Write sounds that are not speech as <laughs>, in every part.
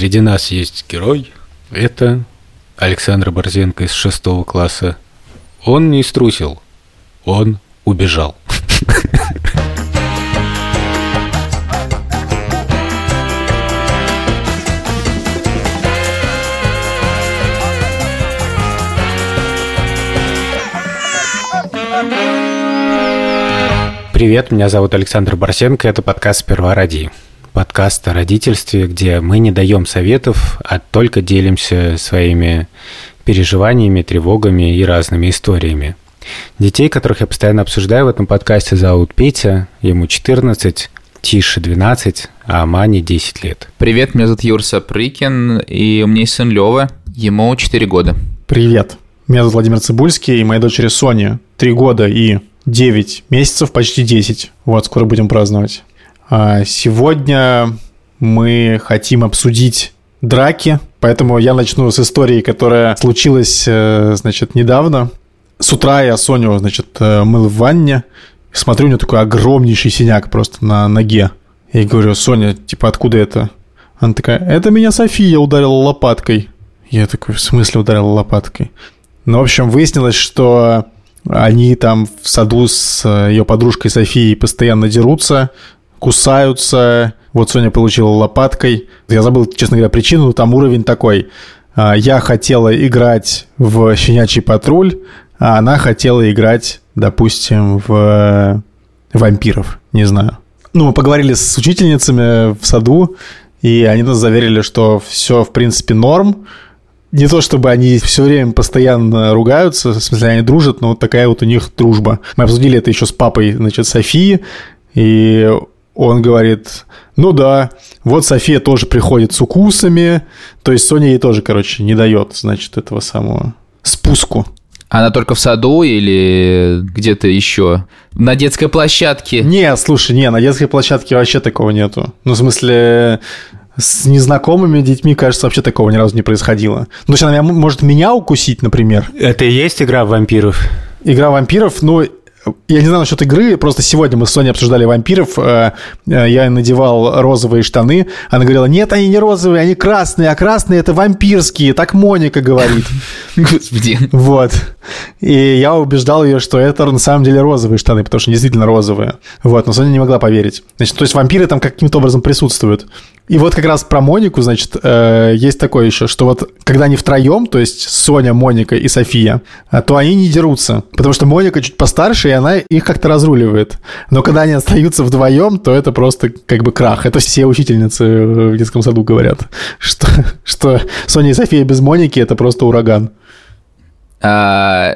Среди нас есть герой. Это Александр Борзенко из шестого класса. Он не струсил. Он убежал. Привет, меня зовут Александр Борсенко, это подкаст «Сперва ради». Подкаст о родительстве, где мы не даем советов, а только делимся своими переживаниями, тревогами и разными историями. Детей, которых я постоянно обсуждаю в этом подкасте, зовут Петя, ему 14, Тише 12, а Мане 10 лет. Привет, меня зовут Юр Сапрыкин, и у меня есть сын Лёва, ему 4 года. Привет, меня зовут Владимир Цибульский, и моей дочери Соня 3 года и 9 месяцев, почти 10. Вот, скоро будем праздновать. А сегодня мы хотим обсудить драки, поэтому я начну с истории, которая случилась, э, значит, недавно. С утра я Соню, значит, э, мыл в ванне, смотрю, у нее такой огромнейший синяк просто на ноге. И говорю, Соня, типа, откуда это? Она такая, это меня София ударила лопаткой. Я такой, в смысле ударила лопаткой? Ну, в общем, выяснилось, что они там в саду с э, ее подружкой Софией постоянно дерутся, кусаются. Вот Соня получила лопаткой. Я забыл, честно говоря, причину, но там уровень такой. А, я хотела играть в «Щенячий патруль», а она хотела играть, допустим, в вампиров, не знаю. Ну, мы поговорили с учительницами в саду, и они нас заверили, что все, в принципе, норм, не то чтобы они все время постоянно ругаются, в смысле, они дружат, но вот такая вот у них дружба. Мы обсудили это еще с папой, значит, Софии, и он говорит, ну да, вот София тоже приходит с укусами, то есть Соня ей тоже, короче, не дает, значит, этого самого спуску. Она только в саду или где-то еще? На детской площадке? Не, слушай, не, на детской площадке вообще такого нету. Ну, в смысле, с незнакомыми детьми, кажется, вообще такого ни разу не происходило. Ну, то есть она может меня укусить, например. Это и есть игра в вампиров? Игра вампиров, ну, я не знаю насчет игры, просто сегодня мы с Соней обсуждали вампиров, э, э, я надевал розовые штаны, она говорила, нет, они не розовые, они красные, а красные это вампирские, так Моника говорит. Господи. Вот. И я убеждал ее, что это на самом деле розовые штаны, потому что действительно розовые. Вот, но Соня не могла поверить. Значит, то есть вампиры там каким-то образом присутствуют. И вот как раз про Монику, значит, э, есть такое еще, что вот когда они втроем, то есть Соня, Моника и София, то они не дерутся, потому что Моника чуть постарше, и она их как-то разруливает. Но когда они остаются вдвоем, то это просто как бы крах. Это все учительницы в детском саду говорят, <laughs> что, что Соня и София без Моники – это просто ураган. А,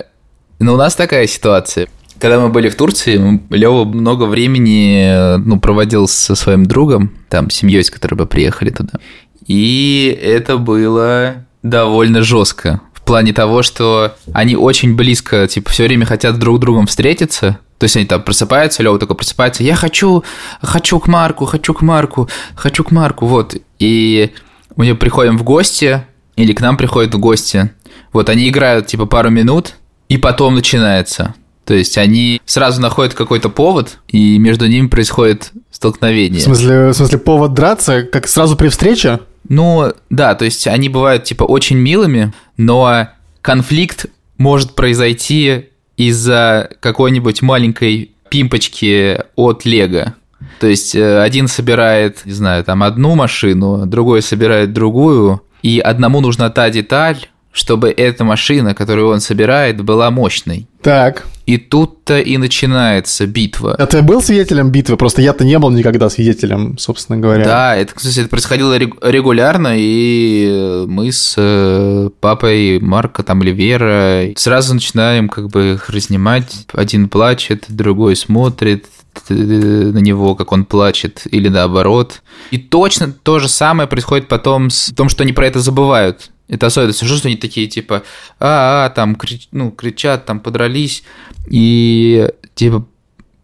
ну, у нас такая ситуация. Когда мы были в Турции, Лева много времени ну, проводил со своим другом, там, семьей, с которой мы приехали туда. И это было довольно жестко. Плане того, что они очень близко, типа, все время хотят друг с другом встретиться. То есть они там просыпаются, Лева только просыпается, я хочу, хочу к Марку, хочу к Марку, хочу к Марку, вот. И мы приходим в гости, или к нам приходят в гости. Вот они играют, типа, пару минут, и потом начинается. То есть они сразу находят какой-то повод, и между ними происходит столкновение. В смысле, в смысле повод драться, как сразу при встрече? Ну, да, то есть они бывают, типа, очень милыми, но конфликт может произойти из-за какой-нибудь маленькой пимпочки от Лего. То есть э, один собирает, не знаю, там одну машину, другой собирает другую, и одному нужна та деталь, чтобы эта машина, которую он собирает, была мощной. Так. И тут-то и начинается битва. А ты был свидетелем битвы? Просто я-то не был никогда свидетелем, собственно говоря. Да, это, кстати, это происходило регулярно, и мы с э, папой Марка там или Вера сразу начинаем как бы их разнимать. Один плачет, другой смотрит, э, на него, как он плачет, или наоборот. И точно то же самое происходит потом с том, что они про это забывают. Это особенность, что они такие, типа, а, -а там, крич, ну, кричат, там, подрались, и, типа,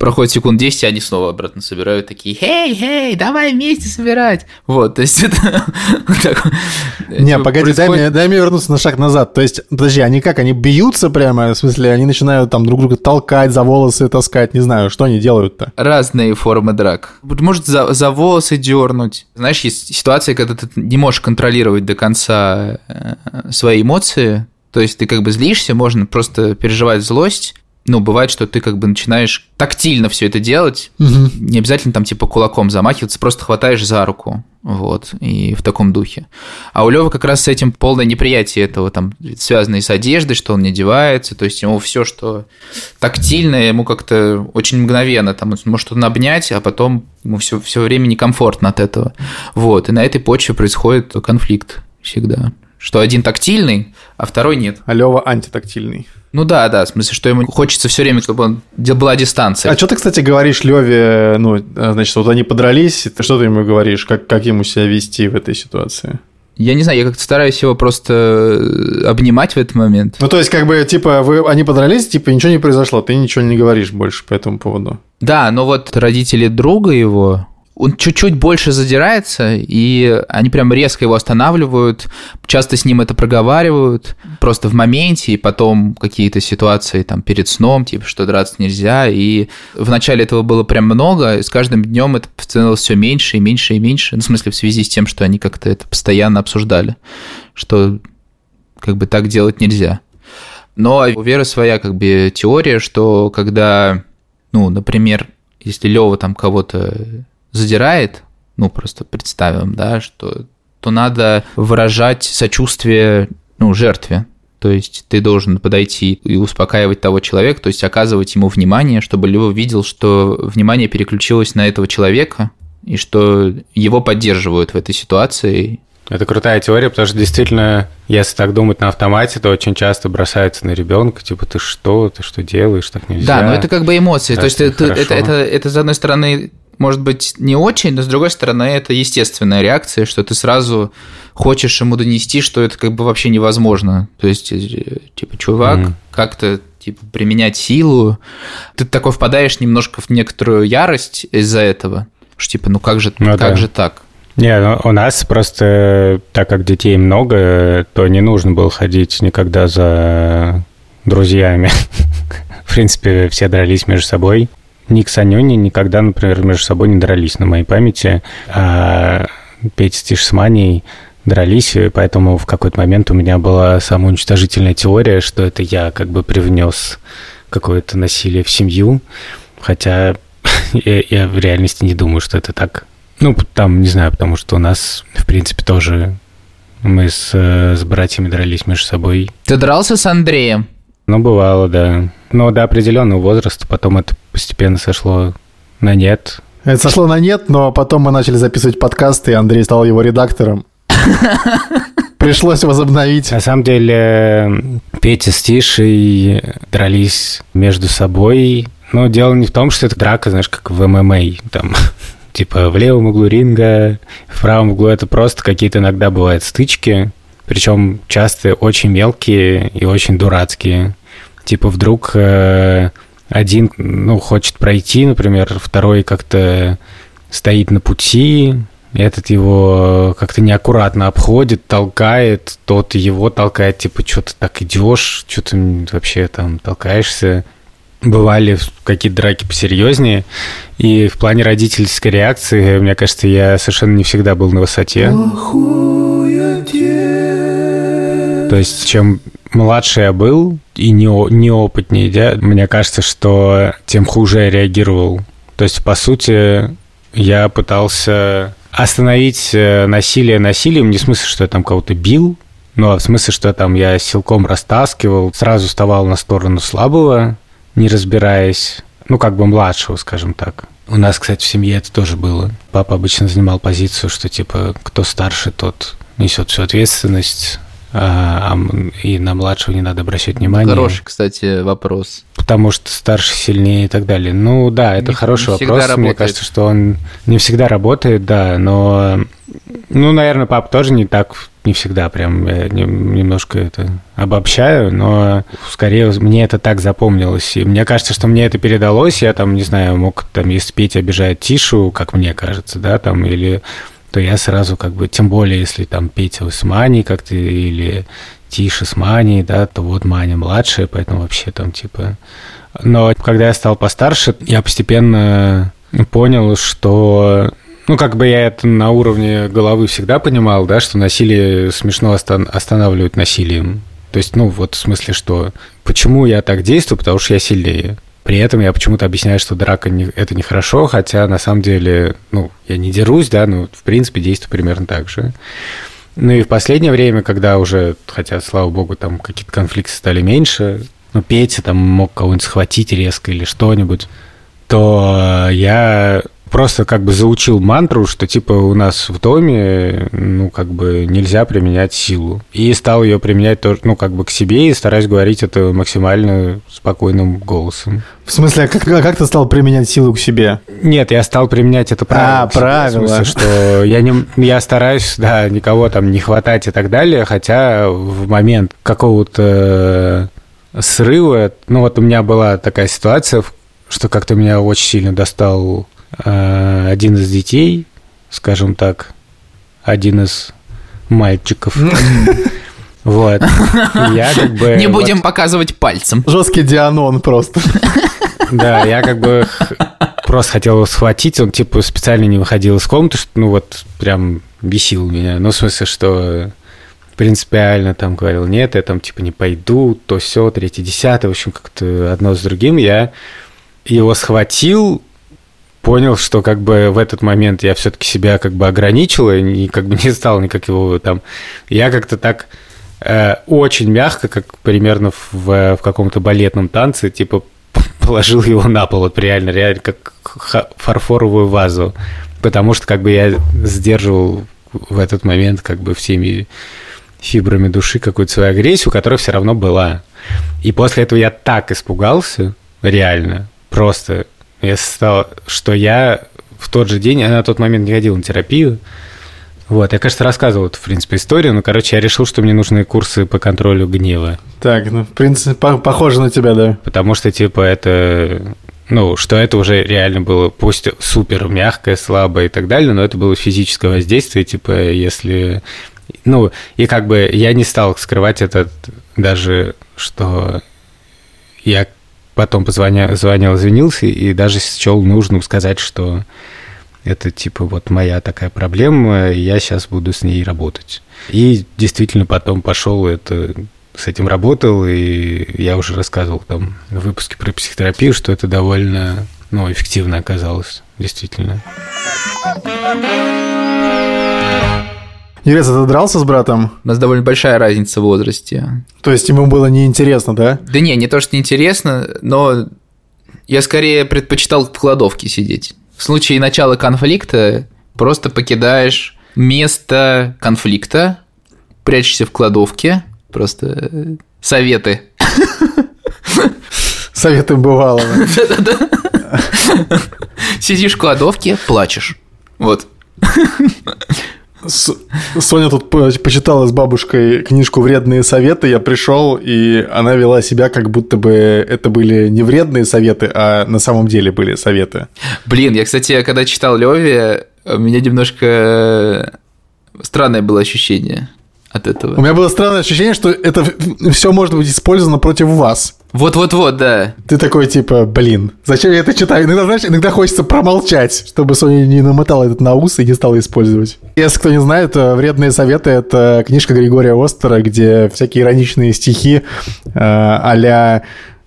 проходит секунд 10, и они снова обратно собирают, такие, «Хей, хей, давай вместе собирать!» Вот, то есть <laughs> это... Не, погоди, дай мне, дай мне вернуться на шаг назад. То есть, подожди, они как, они бьются прямо? В смысле, они начинают там друг друга толкать, за волосы таскать, не знаю, что они делают-то? Разные формы драк. Может, за, за волосы дернуть. Знаешь, есть ситуация, когда ты не можешь контролировать до конца э, свои эмоции, то есть ты как бы злишься, можно просто переживать злость, ну, бывает, что ты как бы начинаешь тактильно все это делать, угу. не обязательно там типа кулаком замахиваться, просто хватаешь за руку, вот, и в таком духе. А у Лёвы как раз с этим полное неприятие этого, там, связано и с одеждой, что он не одевается, то есть ему все, что тактильное, ему как-то очень мгновенно, там, он может что-то обнять, а потом ему все, все время некомфортно от этого. Вот, и на этой почве происходит конфликт всегда. Что один тактильный, а второй нет. А Лёва антитактильный. Ну да, да, в смысле, что ему хочется все время, чтобы он, была дистанция. А что ты, кстати, говоришь Леве, ну, значит, вот они подрались, что ты ему говоришь, как, как ему себя вести в этой ситуации? Я не знаю, я как-то стараюсь его просто э, обнимать в этот момент. Ну, то есть, как бы, типа, вы, они подрались, типа, ничего не произошло, ты ничего не говоришь больше по этому поводу. Да, но вот родители друга его, он чуть-чуть больше задирается, и они прям резко его останавливают, часто с ним это проговаривают, просто в моменте, и потом какие-то ситуации там перед сном, типа, что драться нельзя, и в начале этого было прям много, и с каждым днем это становилось все меньше и меньше и меньше, ну, в смысле, в связи с тем, что они как-то это постоянно обсуждали, что как бы так делать нельзя. Но у Веры своя как бы теория, что когда, ну, например, если Лева там кого-то задирает, ну, просто представим, да, что то надо выражать сочувствие ну, жертве. То есть ты должен подойти и успокаивать того человека, то есть оказывать ему внимание, чтобы Лева видел, что внимание переключилось на этого человека, и что его поддерживают в этой ситуации. Это крутая теория, потому что действительно, если так думать на автомате, то очень часто бросается на ребенка, типа ты что, ты что делаешь, так нельзя. Да, но это как бы эмоции. то есть это, это, это, это, с одной стороны, может быть, не очень, но с другой стороны, это естественная реакция, что ты сразу хочешь ему донести, что это как бы вообще невозможно. То есть, э, типа, чувак, mm-hmm. как-то типа применять силу, ты такой впадаешь немножко в некоторую ярость из-за этого. Что типа, ну как же, ну, как да. же так? Не, ну, у нас просто, так как детей много, то не нужно было ходить никогда за друзьями. <laughs> В принципе, все дрались между собой. Ник с Анёней никогда, например, между собой не дрались на моей памяти, а Петя с Тишманией дрались, и поэтому в какой-то момент у меня была самоуничтожительная теория, что это я как бы привнес какое-то насилие в семью, хотя <laughs> я, я в реальности не думаю, что это так. Ну, там, не знаю, потому что у нас, в принципе, тоже мы с, с братьями дрались между собой. Ты дрался с Андреем? Ну, бывало, да. Но до определенного возраста потом это постепенно сошло на нет. Это сошло на нет, но потом мы начали записывать подкасты, и Андрей стал его редактором. <laughs> Пришлось возобновить. На самом деле, Петя с Тишей дрались между собой. Но дело не в том, что это драка, знаешь, как в ММА. Там, <laughs> типа в левом углу ринга, в правом углу это просто какие-то иногда бывают стычки. Причем часто очень мелкие и очень дурацкие. Типа вдруг э, один, ну, хочет пройти, например, второй как-то стоит на пути, этот его как-то неаккуратно обходит, толкает, тот его толкает, типа, что ты так идешь, что ты вообще там толкаешься. Бывали какие-то драки посерьезнее, и в плане родительской реакции, мне кажется, я совершенно не всегда был на высоте. То есть, чем младше я был и не, неопытнее, да, мне кажется, что тем хуже я реагировал. То есть, по сути, я пытался остановить э, насилие насилием, не в смысле, что я там кого-то бил, но в смысле, что там я силком растаскивал, сразу вставал на сторону слабого, не разбираясь, ну, как бы младшего, скажем так. У нас, кстати, в семье это тоже было. Папа обычно занимал позицию, что, типа, кто старше, тот несет всю ответственность, а, а, и на младшего не надо обращать внимание. Хороший, кстати, вопрос. Потому что старше сильнее и так далее. Ну да, это не, хороший не вопрос. Мне кажется, что он не всегда работает, да, но, ну, наверное, папа тоже не так не всегда прям я немножко это обобщаю, но скорее мне это так запомнилось. И мне кажется, что мне это передалось. Я там, не знаю, мог там, если Петя обижает Тишу, как мне кажется, да, там, или то я сразу как бы, тем более, если там Петя с Маней как-то, или Тиша с Маней, да, то вот Маня младшая, поэтому вообще там типа... Но когда я стал постарше, я постепенно понял, что ну, как бы я это на уровне головы всегда понимал, да, что насилие смешно останавливать насилием. То есть, ну, вот в смысле, что почему я так действую, потому что я сильнее. При этом я почему-то объясняю, что драка не, это нехорошо, хотя на самом деле, ну, я не дерусь, да, но в принципе действую примерно так же. Ну и в последнее время, когда уже, хотя, слава богу, там какие-то конфликты стали меньше, ну, Петя там мог кого-нибудь схватить резко или что-нибудь, то я просто как бы заучил мантру, что типа у нас в доме, ну, как бы нельзя применять силу. И стал ее применять тоже, ну, как бы к себе и стараюсь говорить это максимально спокойным голосом. В смысле, а как, а как ты стал применять силу к себе? Нет, я стал применять это правило. А, правило. В смысле, что я, не, я стараюсь, да, никого там не хватать и так далее, хотя в момент какого-то срыва, ну, вот у меня была такая ситуация, что как-то меня очень сильно достал Э, один из детей, скажем так, один из мальчиков. Вот. Я как бы... Не будем вот... показывать пальцем. Жесткий дианон просто. Да, я как бы просто хотел его схватить, он типа специально не выходил из комнаты, что, ну вот прям бесил меня. Ну, в смысле, что принципиально там говорил, нет, я там типа не пойду, то все, третье, десятое, в общем, как-то одно с другим. Я его схватил, понял, что как бы в этот момент я все-таки себя как бы ограничил и как бы <laughs> не стал никак его там... Я как-то так э, очень мягко, как примерно в, в каком-то балетном танце, типа <laughs> положил его на пол, вот реально, реально как фарфоровую вазу, потому что как бы я сдерживал в этот момент как бы всеми фибрами души какую-то свою агрессию, которая все равно была. И после этого я так испугался, реально, просто я стал, что я в тот же день, я на тот момент не ходил на терапию, вот, я, кажется, рассказывал эту, в принципе, историю, но, короче, я решил, что мне нужны курсы по контролю гнева. Так, ну, в принципе, по похоже на тебя, да. Потому что, типа, это, ну, что это уже реально было, пусть супер мягкое, слабое и так далее, но это было физическое воздействие, типа, если... Ну, и как бы я не стал скрывать этот даже, что я потом позвонил, звонил, извинился и даже счел нужным сказать, что это типа вот моя такая проблема, я сейчас буду с ней работать. И действительно потом пошел это с этим работал, и я уже рассказывал там в выпуске про психотерапию, что это довольно ну, эффективно оказалось, действительно. Интересно, ты дрался с братом? У нас довольно большая разница в возрасте. То есть ему было неинтересно, да? Да не, не то, что неинтересно, но я скорее предпочитал в кладовке сидеть. В случае начала конфликта просто покидаешь место конфликта, прячешься в кладовке, просто э, советы. Советы бывало. Сидишь в кладовке, плачешь. Вот. Соня тут почитала с бабушкой книжку «Вредные советы». Я пришел, и она вела себя, как будто бы это были не вредные советы, а на самом деле были советы. Блин, я, кстати, когда читал Леви, у меня немножко странное было ощущение от этого. У меня было странное ощущение, что это все может быть использовано против вас. Вот-вот-вот, да. Ты такой, типа, блин, зачем я это читаю? Иногда, знаешь, иногда хочется промолчать, чтобы Соня не намотала этот на ус и не стала использовать. Если кто не знает, «Вредные советы» — это книжка Григория Остера, где всякие ироничные стихи э, а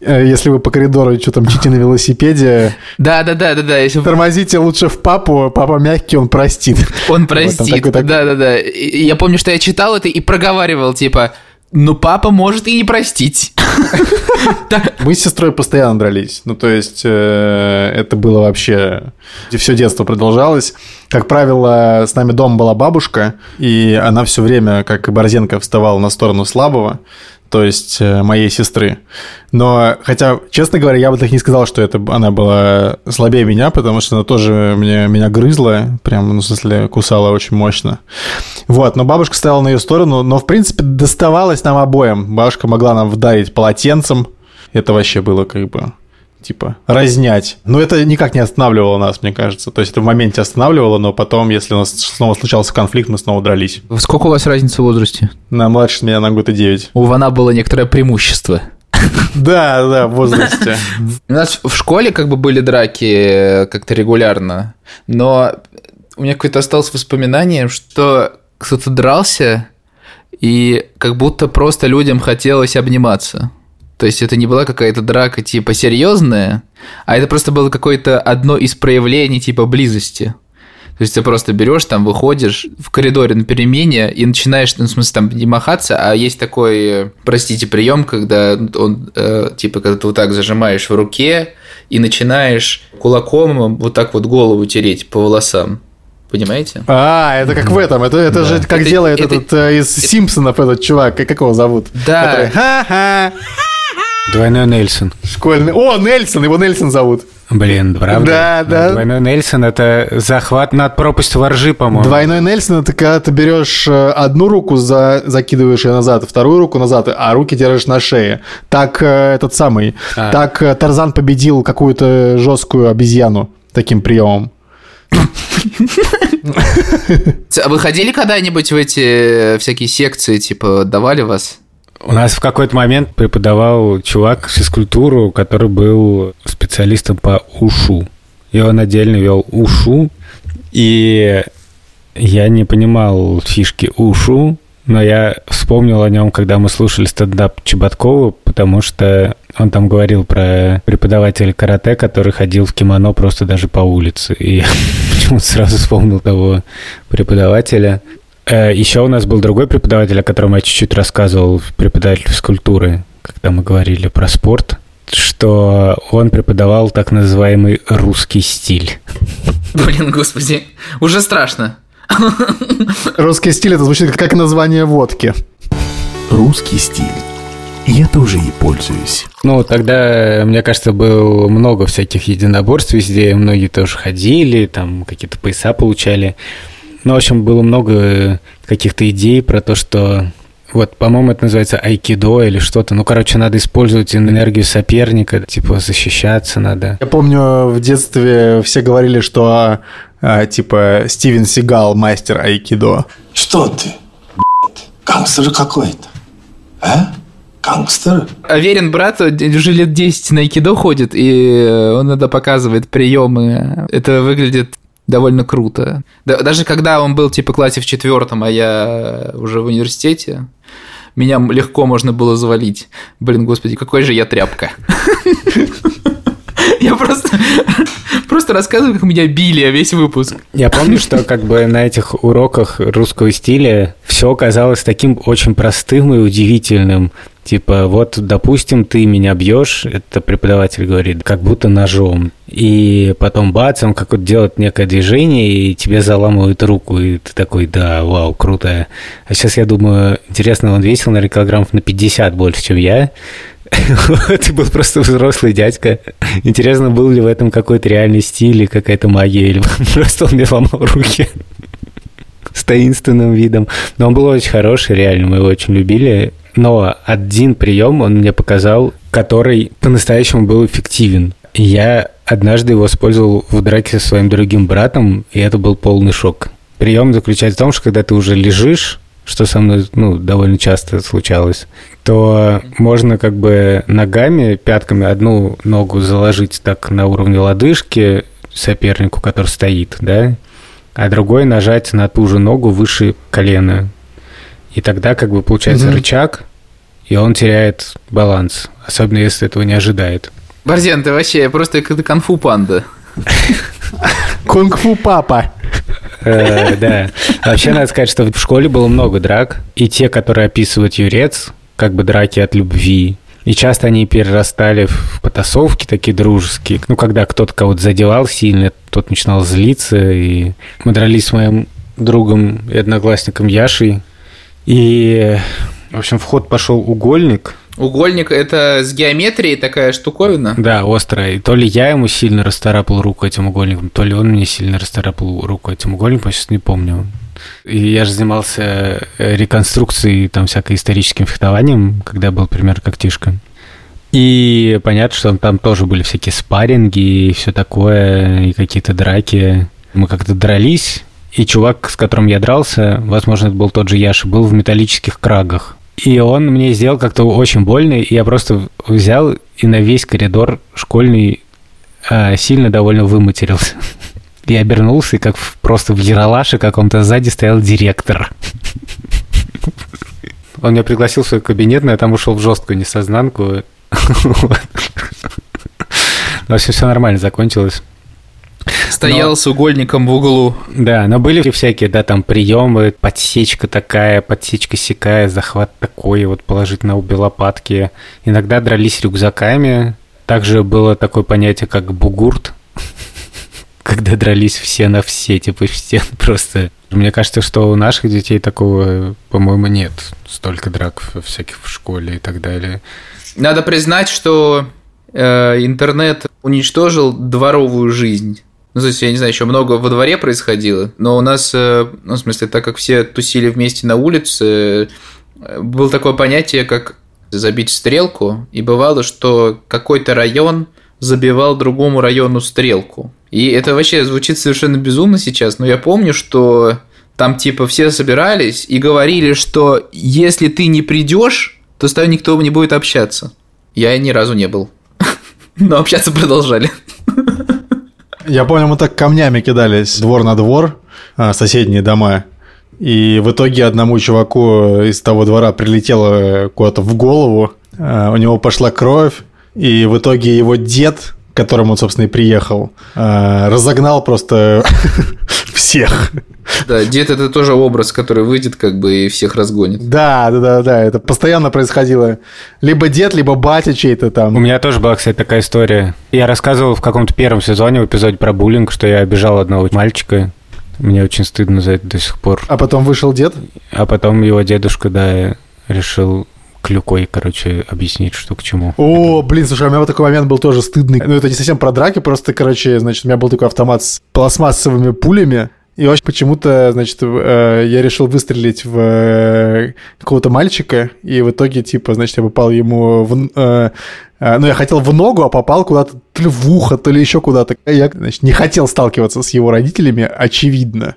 если вы по коридору что там чите на велосипеде. Да, да, да, да, да. Если... Тормозите лучше в папу, папа мягкий, он простит. Он простит. Да, да, да. Я помню, что я читал это и проговаривал, типа, ну, папа может и не простить. <laughs> Мы с сестрой постоянно дрались. Ну, то есть, э, это было вообще... Все детство продолжалось. Как правило, с нами дома была бабушка, и она все время, как и Борзенко, вставала на сторону слабого. То есть э, моей сестры. Но, хотя, честно говоря, я бы так не сказал, что это она была слабее меня, потому что она тоже меня, меня грызла, прям, ну, в смысле, кусала очень мощно. Вот, но бабушка стояла на ее сторону, но, в принципе, доставалось нам обоим. Бабушка могла нам вдарить полотенцем. Это вообще было как бы типа, разнять. Но это никак не останавливало нас, мне кажется. То есть это в моменте останавливало, но потом, если у нас снова случался конфликт, мы снова дрались. Сколько у вас разница в возрасте? На младше меня на год и 9. У Вана было некоторое преимущество. Да, да, в возрасте. У нас в школе как бы были драки как-то регулярно, но у меня какое-то осталось воспоминание, что кто-то дрался, и как будто просто людям хотелось обниматься. То есть это не была какая-то драка типа серьезная, а это просто было какое-то одно из проявлений типа близости. То есть ты просто берешь, там выходишь в коридоре на перемене и начинаешь, ну, в смысле, там не махаться, а есть такой, простите, прием, когда он, э, типа, когда ты вот так зажимаешь в руке и начинаешь кулаком вот так вот голову тереть по волосам. Понимаете? А, это как в этом. Это, это да. же как это, делает это, этот э, из это, Симпсонов этот чувак. Как его зовут? Да. Который, Ха-ха. Двойной Нельсон. Школьный. О, Нельсон, его Нельсон зовут. Блин, правда? Да, да. Двойной Нельсон – это захват над пропастью воржи, по-моему. Двойной Нельсон – это когда ты берешь э, одну руку, за, закидываешь ее назад, вторую руку назад, а руки держишь на шее. Так э, этот самый, а. так э, Тарзан победил какую-то жесткую обезьяну таким приемом. <laughs> А вы ходили когда-нибудь в эти всякие секции, типа, давали вас? У нас в какой-то момент преподавал чувак физкультуру, который был специалистом по ушу. И он отдельно вел ушу. И я не понимал фишки ушу, но я вспомнил о нем, когда мы слушали стендап Чеботкова, потому что он там говорил про преподавателя карате, который ходил в кимоно просто даже по улице. И я <laughs> почему-то сразу вспомнил того преподавателя. Э, Еще у нас был другой преподаватель, о котором я чуть-чуть рассказывал, преподаватель физкультуры, когда мы говорили про спорт, что он преподавал так называемый русский стиль. Блин, господи, уже страшно. Русский стиль это звучит как название водки. Русский стиль. Я тоже и пользуюсь. Ну, тогда, мне кажется, было много всяких единоборств везде, многие тоже ходили, там какие-то пояса получали. Ну, в общем, было много каких-то идей про то, что вот, по-моему, это называется айкидо или что-то. Ну, короче, надо использовать энергию соперника, типа защищаться надо. Я помню, в детстве все говорили, что а, типа Стивен Сигал мастер айкидо. Что ты, гангстер какой-то, а? Гангстер? Аверин брат уже лет 10 на айкидо ходит, и он иногда показывает приемы. Это выглядит довольно круто. даже когда он был типа классе в четвертом, а я уже в университете, меня легко можно было завалить. Блин, господи, какой же я тряпка. <laughs> Я просто, <laughs> просто рассказываю, как меня били весь выпуск. Я помню, что как бы на этих уроках русского стиля все казалось таким очень простым и удивительным. Типа, вот, допустим, ты меня бьешь, это преподаватель говорит, как будто ножом. И потом бац, он как вот делает некое движение, и тебе заламывают руку, и ты такой, да, вау, круто. А сейчас я думаю, интересно, он весил, наверное, килограммов на 50 больше, чем я. <laughs> Ты был просто взрослый дядька. Интересно, был ли в этом какой-то реальный стиль или какая-то магия, или <laughs> просто он мне ломал руки <laughs> с таинственным видом. Но он был очень хороший, реально, мы его очень любили. Но один прием он мне показал, который по-настоящему был эффективен. Я однажды его использовал в драке со своим другим братом, и это был полный шок. Прием заключается в том, что когда ты уже лежишь, что со мной ну, довольно часто случалось, то можно как бы ногами, пятками одну ногу заложить так на уровне лодыжки сопернику, который стоит, да, а другой нажать на ту же ногу выше колена. И тогда как бы получается угу. рычаг, и он теряет баланс, особенно если этого не ожидает. Борзен, ты вообще просто как конфу панда. <laughs> Кунг-фу папа. Э, да. Вообще, надо сказать, что в школе было много драк, и те, которые описывают юрец, как бы драки от любви, и часто они перерастали в потасовки такие дружеские. Ну, когда кто-то кого-то задевал сильно, тот начинал злиться. И мы дрались с моим другом и одноклассником Яшей. И В общем, в ход пошел угольник. Угольник – это с геометрией такая штуковина? Да, острая. И то ли я ему сильно расторапал руку этим угольником, то ли он мне сильно расторапал руку этим угольником, я сейчас не помню. И я же занимался э, реконструкцией, там, всякой историческим фехтованием, когда был, пример, как Тишка. И понятно, что там тоже были всякие спарринги и все такое, и какие-то драки. Мы как-то дрались, и чувак, с которым я дрался, возможно, это был тот же Яша, был в металлических крагах. И он мне сделал как-то очень больно, и я просто взял и на весь коридор школьный а, сильно довольно выматерился. <laughs> Я обернулся, и как просто в яралаше каком-то сзади стоял директор. <laughs> Он меня пригласил в свой кабинет, но я там ушел в жесткую несознанку. В общем, все нормально закончилось. Стоял но... с угольником в углу. Да, но были всякие, да, там приемы, подсечка такая, подсечка сякая, захват такой, вот положить на обе лопатки. Иногда дрались рюкзаками. Также было такое понятие, как бугурт, <laughs> когда дрались все на все, типа все <laughs> просто. Мне кажется, что у наших детей такого, по-моему, нет. Столько драк всяких в школе и так далее. Надо признать, что э, интернет уничтожил дворовую жизнь. Ну, то есть, я не знаю, еще много во дворе происходило, но у нас, э, ну, в смысле, так как все тусили вместе на улице, э, было такое понятие, как забить стрелку, и бывало, что какой-то район забивал другому району стрелку. И это вообще звучит совершенно безумно сейчас, но я помню, что там типа все собирались и говорили, что если ты не придешь, то с тобой никто не будет общаться. Я ни разу не был. <laughs> Но общаться продолжали. <laughs> Я помню, мы так камнями кидались двор на двор, а, соседние дома. И в итоге одному чуваку из того двора прилетело куда-то в голову, а, у него пошла кровь, и в итоге его дед, к которому он, собственно, и приехал, а, разогнал просто <laughs> всех. Да, дед это тоже образ, который выйдет как бы и всех разгонит. Да, да, да, да, это постоянно происходило. Либо дед, либо батя чей-то там. У меня тоже была, кстати, такая история. Я рассказывал в каком-то первом сезоне, в эпизоде про буллинг, что я обижал одного мальчика. Мне очень стыдно за это до сих пор. А потом вышел дед? А потом его дедушка, да, решил клюкой, короче, объяснить, что к чему. О, блин, слушай, у меня такой момент был тоже стыдный. Ну, это не совсем про драки, просто, короче, значит, у меня был такой автомат с пластмассовыми пулями, и вообще почему-то, значит, э, я решил выстрелить в э, какого-то мальчика, и в итоге, типа, значит, я попал ему в... Э, ну, я хотел в ногу, а попал куда-то то ли в ухо, то ли еще куда-то. Я, значит, не хотел сталкиваться с его родителями, очевидно.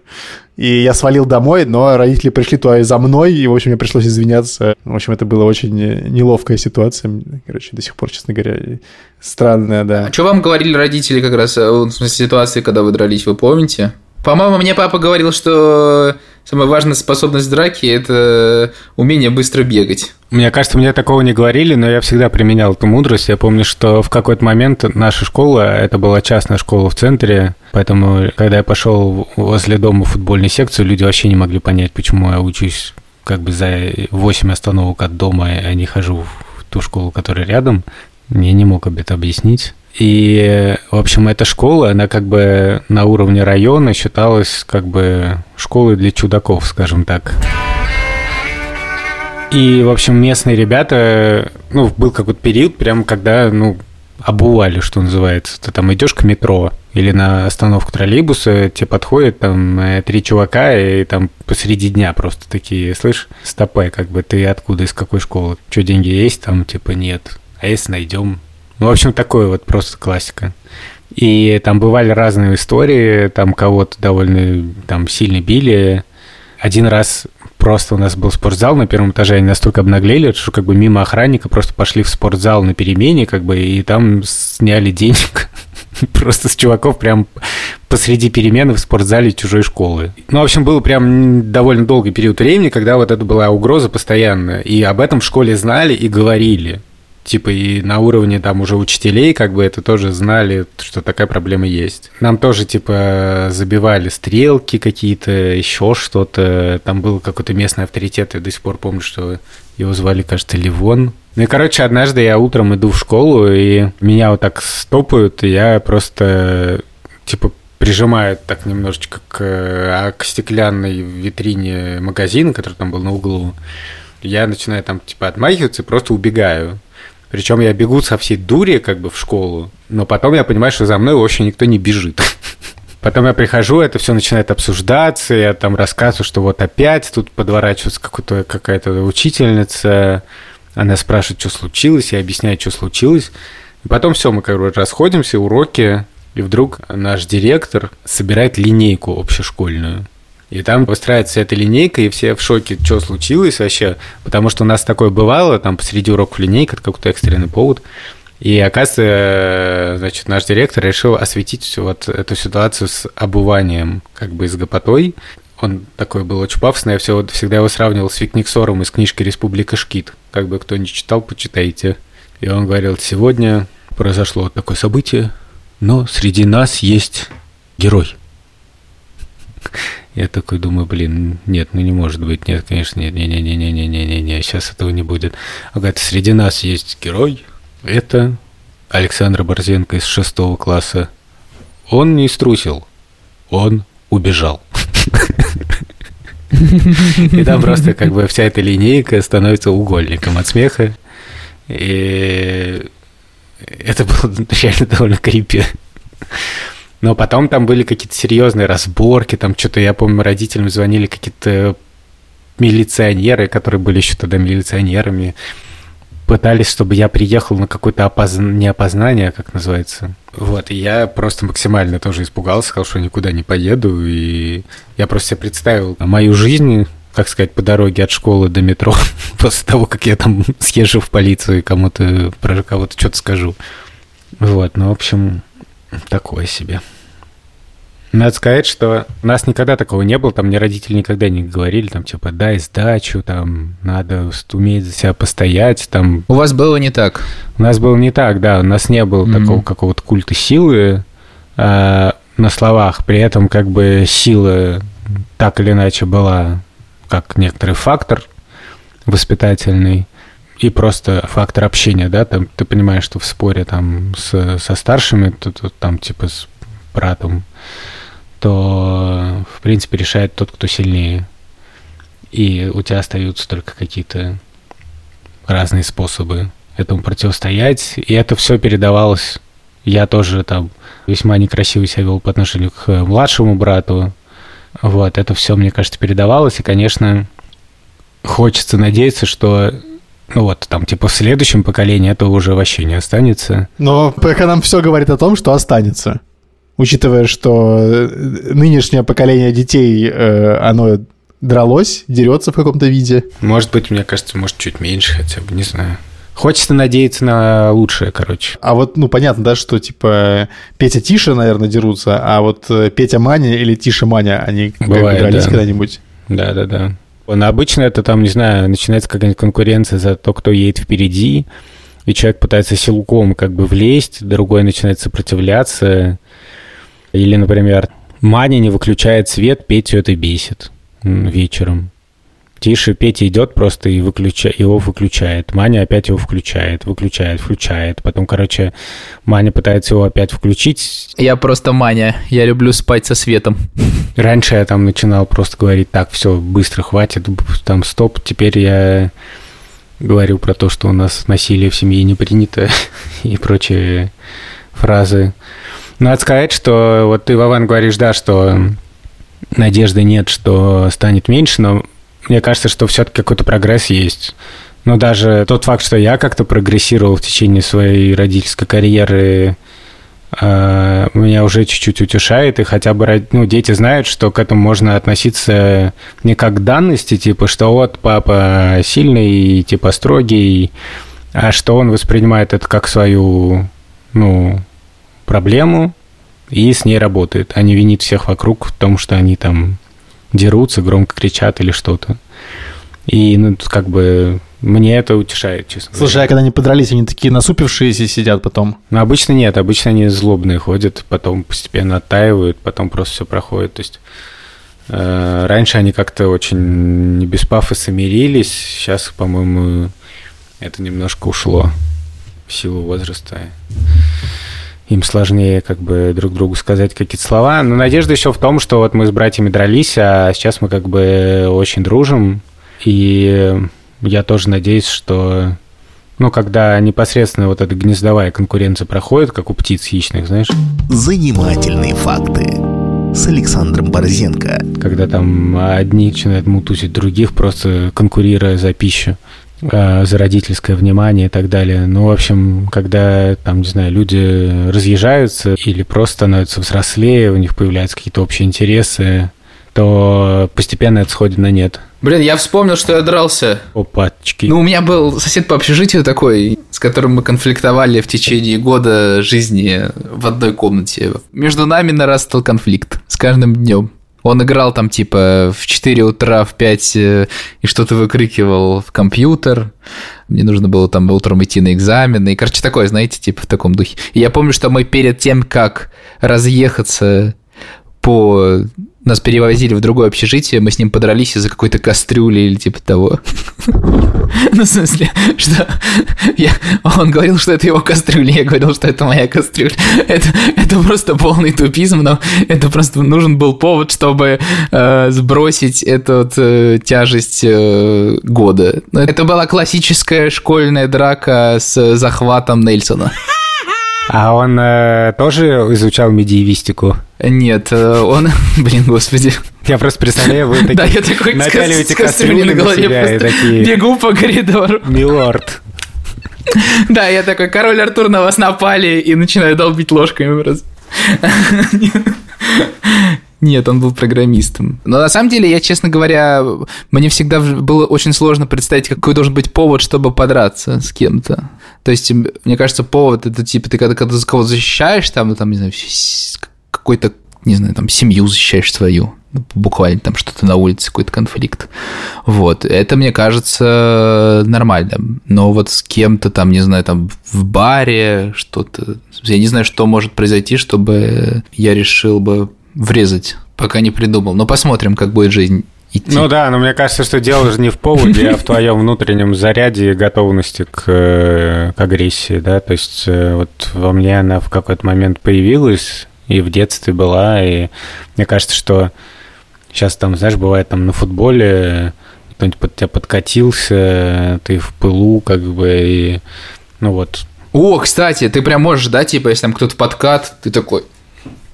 И я свалил домой, но родители пришли туда и за мной, и, в общем, мне пришлось извиняться. В общем, это была очень неловкая ситуация. Короче, до сих пор, честно говоря, странная, да. А что вам говорили родители как раз в смысле, ситуации, когда вы дрались, вы помните? По-моему, мне папа говорил, что самая важная способность драки – это умение быстро бегать. Мне кажется, мне такого не говорили, но я всегда применял эту мудрость. Я помню, что в какой-то момент наша школа, это была частная школа в центре, поэтому, когда я пошел возле дома в футбольную секцию, люди вообще не могли понять, почему я учусь как бы за 8 остановок от дома, а не хожу в ту школу, которая рядом. Я не мог об этом объяснить. И, в общем, эта школа, она как бы на уровне района считалась как бы школой для чудаков, скажем так. И, в общем, местные ребята, ну, был какой-то период, прям когда, ну, обували, что называется. Ты там идешь к метро или на остановку троллейбуса, тебе подходят там э, три чувака и там посреди дня просто такие, слышь, стопай, как бы ты откуда, из какой школы? Что, деньги есть? Там, типа, нет. А если найдем, ну, в общем, такое вот просто классика. И там бывали разные истории, там кого-то довольно там сильно били. Один раз просто у нас был спортзал на первом этаже, они настолько обнаглели, что как бы мимо охранника просто пошли в спортзал на перемене, как бы, и там сняли денег <laughs> просто с чуваков прям посреди перемены в спортзале чужой школы. Ну, в общем, был прям довольно долгий период времени, когда вот это была угроза постоянно, и об этом в школе знали и говорили типа и на уровне там уже учителей как бы это тоже знали, что такая проблема есть. Нам тоже типа забивали стрелки какие-то, еще что-то. Там был какой-то местный авторитет, я до сих пор помню, что его звали, кажется, Ливон. Ну и, короче, однажды я утром иду в школу, и меня вот так стопают, и я просто, типа, прижимаю так немножечко к, а, к стеклянной витрине магазина, который там был на углу. я начинаю там типа отмахиваться и просто убегаю. Причем я бегу со всей дури как бы в школу, но потом я понимаю, что за мной вообще никто не бежит. <laughs> Потом я прихожу, это все начинает обсуждаться, я там рассказываю, что вот опять тут подворачивается какая-то учительница, она спрашивает, что случилось, я объясняю, что случилось. И потом все, мы как бы расходимся, уроки, и вдруг наш директор собирает линейку общешкольную. И там выстраивается эта линейка, и все в шоке, что случилось вообще. Потому что у нас такое бывало, там посреди уроков линейка, какой-то экстренный повод. И оказывается, значит, наш директор решил осветить вот эту ситуацию с обуванием, как бы с гопотой. Он такой был очень пафосный, я все, всегда его сравнивал с Викниксором из книжки «Республика Шкит». Как бы кто не читал, почитайте. И он говорил, сегодня произошло такое событие, но среди нас есть герой. Я такой думаю, блин, нет, ну не может быть, нет, конечно, нет, не-не-не-не-не-не-не, сейчас этого не будет. А говорит, среди нас есть герой, это Александр Борзенко из шестого класса. Он не струсил, он убежал. И там просто как бы вся эта линейка становится угольником от смеха. И это было <laughs> реально довольно крипи. Но потом там были какие-то серьезные разборки, там что-то, я помню, родителям звонили какие-то милиционеры, которые были еще тогда милиционерами, пытались, чтобы я приехал на какое-то опоз... не как называется. Вот, и я просто максимально тоже испугался, сказал, что никуда не поеду, и я просто себе представил мою жизнь, как сказать, по дороге от школы до метро, <laughs> после того, как я там <laughs> съезжу в полицию и кому-то про кого-то что-то скажу. Вот, ну, в общем, такое себе. Надо сказать, что у нас никогда такого не было, там мне родители никогда не говорили, там, типа, дай сдачу, там, надо уметь за себя постоять, там. У вас было не так? У нас было не так, да, у нас не было mm-hmm. такого какого-то культа силы э, на словах, при этом, как бы, сила так или иначе была как некоторый фактор воспитательный, и просто фактор общения, да, там ты понимаешь, что в споре там с, со старшими, то, то, там типа с братом, то в принципе решает тот, кто сильнее. И у тебя остаются только какие-то разные способы этому противостоять. И это все передавалось. Я тоже там весьма некрасиво себя вел по отношению к младшему брату. Вот, это все, мне кажется, передавалось. И, конечно, хочется надеяться, что вот, там, типа, в следующем поколении это уже вообще не останется. Но пока нам все говорит о том, что останется. Учитывая, что э, нынешнее поколение детей, э, оно дралось, дерется в каком-то виде. Может быть, мне кажется, может, чуть меньше хотя бы, не знаю. Хочется надеяться на лучшее, короче. А вот, ну, понятно, да, что, типа, Петя Тиша, наверное, дерутся, а вот э, Петя Маня или Тиша Маня, они Бывает, дрались да. когда-нибудь? Да-да-да. Но обычно это там, не знаю, начинается какая-нибудь конкуренция за то, кто едет впереди, и человек пытается силком как бы влезть, другой начинает сопротивляться. Или, например, Маня не выключает свет, Петю это бесит вечером. Тише Петя идет просто и выключа... его выключает. Маня опять его включает, выключает, включает. Потом, короче, Маня пытается его опять включить. Я просто Маня. Я люблю спать со светом. Раньше я там начинал просто говорить, так, все, быстро, хватит, там, стоп. Теперь я говорю про то, что у нас насилие в семье не принято <laughs> и прочие фразы. Надо сказать, что вот ты, Вован, говоришь, да, что надежды нет, что станет меньше, но мне кажется, что все-таки какой-то прогресс есть. Но даже тот факт, что я как-то прогрессировал в течение своей родительской карьеры, э, меня уже чуть-чуть утешает, и хотя бы ну, дети знают, что к этому можно относиться не как к данности, типа, что вот папа сильный, типа строгий, а что он воспринимает это как свою, ну, проблему и с ней работает, а не винит всех вокруг в том, что они там дерутся, громко кричат или что-то. И, ну, как бы, мне это утешает, честно Слушай, говоря. а когда они подрались, они такие насупившиеся сидят потом? Ну, обычно нет, обычно они злобные ходят, потом постепенно оттаивают, потом просто все проходит. То есть э, раньше они как-то очень без пафоса мирились, сейчас, по-моему, это немножко ушло в силу возраста им сложнее как бы друг другу сказать какие-то слова. Но надежда еще в том, что вот мы с братьями дрались, а сейчас мы как бы очень дружим. И я тоже надеюсь, что ну, когда непосредственно вот эта гнездовая конкуренция проходит, как у птиц хищных, знаешь, Занимательные факты с Александром Борзенко. когда там одни начинают мутузить других, просто конкурируя за пищу, за родительское внимание и так далее. Ну, в общем, когда там, не знаю, люди разъезжаются или просто становятся взрослее, у них появляются какие-то общие интересы, то постепенно это сходит на нет. Блин, я вспомнил, что я дрался. Опачки. Ну, у меня был сосед по общежитию такой, с которым мы конфликтовали в течение года жизни в одной комнате. Между нами нарастал конфликт с каждым днем. Он играл там типа в 4 утра, в 5 э, и что-то выкрикивал в компьютер. Мне нужно было там утром идти на экзамены. И, короче, такое, знаете, типа в таком духе. И я помню, что мы перед тем, как разъехаться по... Нас перевозили в другое общежитие, мы с ним подрались из-за какой-то кастрюли или типа того. Ну, в смысле, что он говорил, что это его кастрюля, я говорил, что это моя кастрюля. Это, просто полный тупизм, но это просто нужен был повод, чтобы э, сбросить эту э, тяжесть э, года. Это была классическая школьная драка с захватом Нельсона. А он э, тоже изучал медиевистику? Нет, э, он... <laughs> Блин, господи. Я просто представляю, вы <laughs> такие Да, я такой кастрюлей кастрюли на и просто бегу по коридору. милорд. <laughs> Да, я такой, король Артур, на вас напали, и начинаю долбить ложками просто. Нет, он был программистом. Но на самом деле, я, честно говоря, мне всегда было очень сложно представить, какой должен быть повод, чтобы подраться с кем-то. То есть, мне кажется, повод это типа ты когда, когда за кого-то защищаешь, там, ну, там, не знаю, какой-то, не знаю, там, семью защищаешь свою. Ну, Буквально там что-то на улице, какой-то конфликт. Вот. Это, мне кажется, нормально. Но вот с кем-то там, не знаю, там в баре что-то... Я не знаю, что может произойти, чтобы я решил бы врезать, пока не придумал. Но посмотрим, как будет жизнь идти. Ну да, но мне кажется, что дело же не в поводе, а в твоем внутреннем заряде и готовности к, э, к агрессии, да, то есть э, вот во мне она в какой-то момент появилась и в детстве была, и мне кажется, что сейчас там, знаешь, бывает там на футболе кто-нибудь под тебя подкатился, ты в пылу как бы, и ну вот, О, кстати, ты прям можешь, да, типа, если там кто-то подкат, ты такой,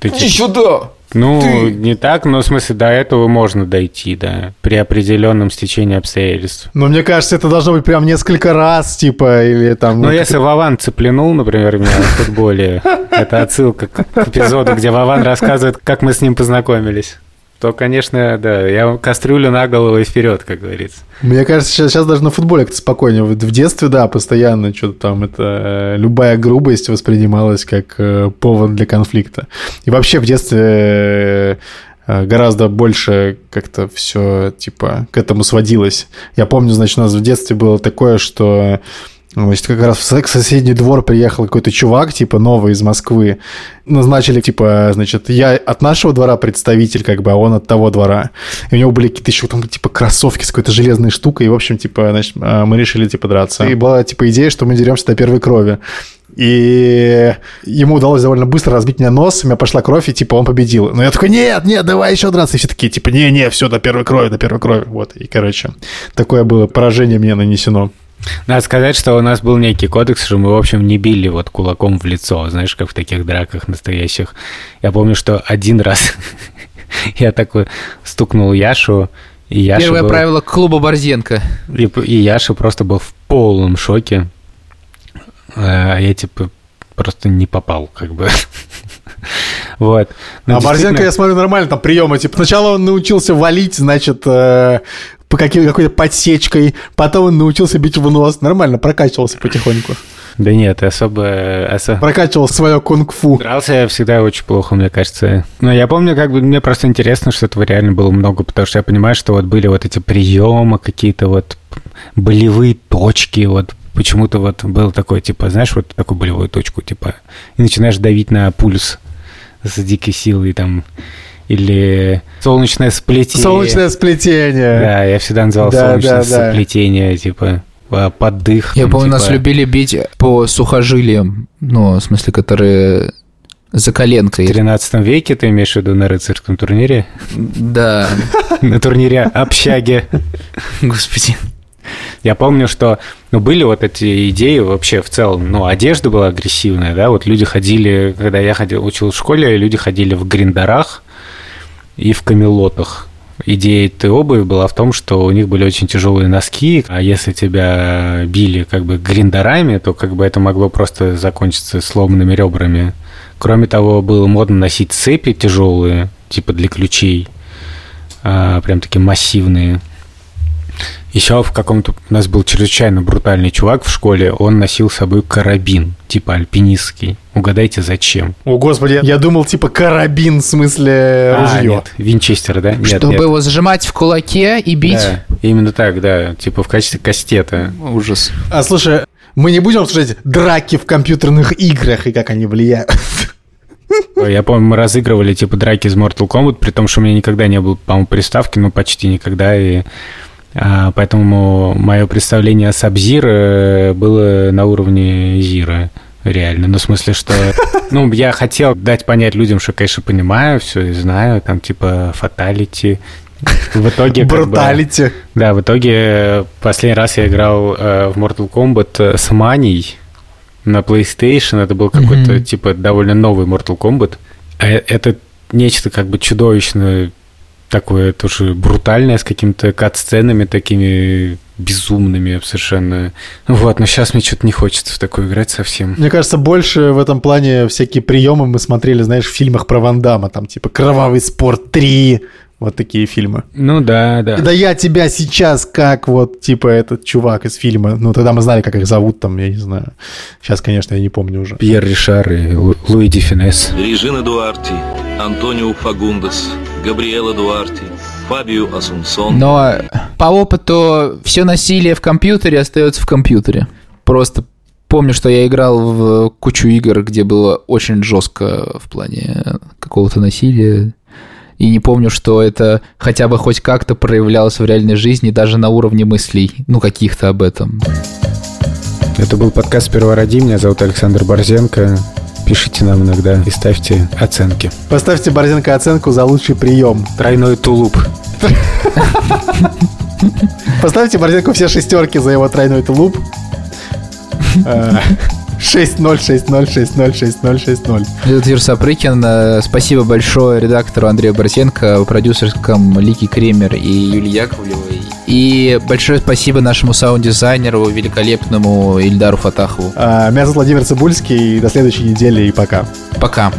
ты иди типа- сюда! Ну, Ты- не так, но в смысле до этого можно дойти, да, при определенном стечении обстоятельств. Но мне кажется, это должно быть прям несколько раз, типа, или там... Ну, ну, если Вован цеплянул, например, меня в футболе, это отсылка к к эпизоду, где Вован рассказывает, как мы с ним познакомились, то, конечно, да, я кастрюлю на голову и вперед, как говорится. Мне кажется, сейчас, сейчас даже на футболе как-то спокойнее. В детстве, да, постоянно что-то там, это э, любая грубость воспринималась как э, повод для конфликта. И вообще в детстве э, гораздо больше как-то все, типа, к этому сводилось. Я помню, значит, у нас в детстве было такое, что Значит, как раз в со- соседний двор приехал какой-то чувак, типа, новый из Москвы. Назначили, типа, значит, я от нашего двора представитель, как бы, а он от того двора. И у него были какие-то еще там, типа, кроссовки с какой-то железной штукой. И, в общем, типа, значит, а, мы решили, типа, драться. И была, типа, идея, что мы деремся до первой крови. И ему удалось довольно быстро разбить мне нос, у меня пошла кровь, и типа он победил. Но я такой, нет, нет, давай еще драться. И все такие, типа, не-не, все, до первой крови, до первой крови. Вот, и, короче, такое было поражение мне нанесено. Надо сказать, что у нас был некий кодекс, что мы, в общем, не били вот кулаком в лицо, знаешь, как в таких драках настоящих. Я помню, что один раз <laughs> я такой стукнул Яшу, и Яша, Первое был- правило клуба Борзенко. и, и Яша просто был в полном шоке. А я, типа, просто не попал, как бы. <laughs> Вот. Но а Борзенко, действительно- я смотрю, нормально там приемы. Типа, сначала он научился валить, значит, э, по каким- какой-то подсечкой, потом он научился бить в нос. Нормально, прокачивался потихоньку. Да нет, особо... особо... Прокачивал свое кунг-фу. Дрался я всегда очень плохо, мне кажется. Но я помню, как бы мне просто интересно, что этого реально было много, потому что я понимаю, что вот были вот эти приемы, какие-то вот болевые точки, вот почему-то вот был такой, типа, знаешь, вот такую болевую точку, типа, и начинаешь давить на пульс с дикой силой, там, или солнечное сплетение. Солнечное сплетение. Да, я всегда называл Да, солнечное да, да. сплетение, типа, а, поддых. Я там, помню, нас типа. любили бить по сухожилиям, ну, в смысле, которые за коленкой. В 13 веке ты имеешь в виду на рыцарском турнире? Да, <laughs> На турнире общаги. <laughs> господи. Я помню, что ну, были вот эти идеи вообще в целом. Ну, одежда была агрессивная, да, вот люди ходили, когда я ходил, учил в школе, люди ходили в гриндарах и в камелотах. Идея этой обуви была в том, что у них были очень тяжелые носки, а если тебя били как бы гриндарами, то как бы это могло просто закончиться сломанными ребрами. Кроме того, было модно носить цепи тяжелые, типа для ключей, а, прям такие массивные. Еще в каком-то... У нас был чрезвычайно брутальный чувак в школе, он носил с собой карабин, типа альпинистский. Угадайте, зачем? О, господи, я думал, типа, карабин, в смысле, А, ружье. нет, винчестер, да? Нет, Чтобы нет. его зажимать в кулаке и бить. Да, именно так, да, типа в качестве кастета. Ужас. А слушай, мы не будем обсуждать драки в компьютерных играх и как они влияют. Я помню, мы разыгрывали типа драки из Mortal Kombat, при том, что у меня никогда не было, по-моему, приставки, ну почти никогда, и поэтому мое представление о Сабзира было на уровне Зира. Реально. Ну, в смысле, что... Ну, я хотел дать понять людям, что, конечно, понимаю все и знаю, там, типа, фаталити. В итоге... как бы- Бруталити. Да, в итоге э, последний раз я играл э, в Mortal Kombat э, с Маней на PlayStation. Это был какой-то, Мгм. типа, довольно новый Mortal Kombat. А э- это нечто как бы чудовищное, такое тоже брутальное, с какими-то кат-сценами такими безумными совершенно. Вот, но сейчас мне что-то не хочется в такое играть совсем. Мне кажется, больше в этом плане всякие приемы мы смотрели, знаешь, в фильмах про Ван Дамма, там типа «Кровавый спорт 3», вот такие фильмы. Ну да, да. Да я тебя сейчас как вот, типа, этот чувак из фильма. Ну, тогда мы знали, как их зовут там, я не знаю. Сейчас, конечно, я не помню уже. Пьер Ришар и Лу- Луи Ди Финес. Режина Дуарти, Антонио Фагундес, Габриэла Дуарти, Фабио Асунсон. Но по опыту все насилие в компьютере остается в компьютере. Просто помню, что я играл в кучу игр, где было очень жестко в плане какого-то насилия. И не помню, что это хотя бы хоть как-то проявлялось в реальной жизни, даже на уровне мыслей, ну, каких-то об этом. Это был подкаст «Сперва ради». Меня зовут Александр Борзенко. Пишите нам иногда и ставьте оценки. Поставьте Борзенко оценку за лучший прием. Тройной тулуп. Поставьте Борзенко все шестерки за его тройной тулуп. <laughs> Э, 6-0, 6-0, 6-0, 6-0, 6-0. Это Юр Сапрыкин. Э, Спасибо большое редактору Андрею Борзенко, продюсерском Лики Кремер и Юлии Яковлевой. И большое спасибо нашему саунд-дизайнеру, великолепному Ильдару Фатахову. А, Меня зовут Владимир Цибульский. До следующей недели и пока. Пока.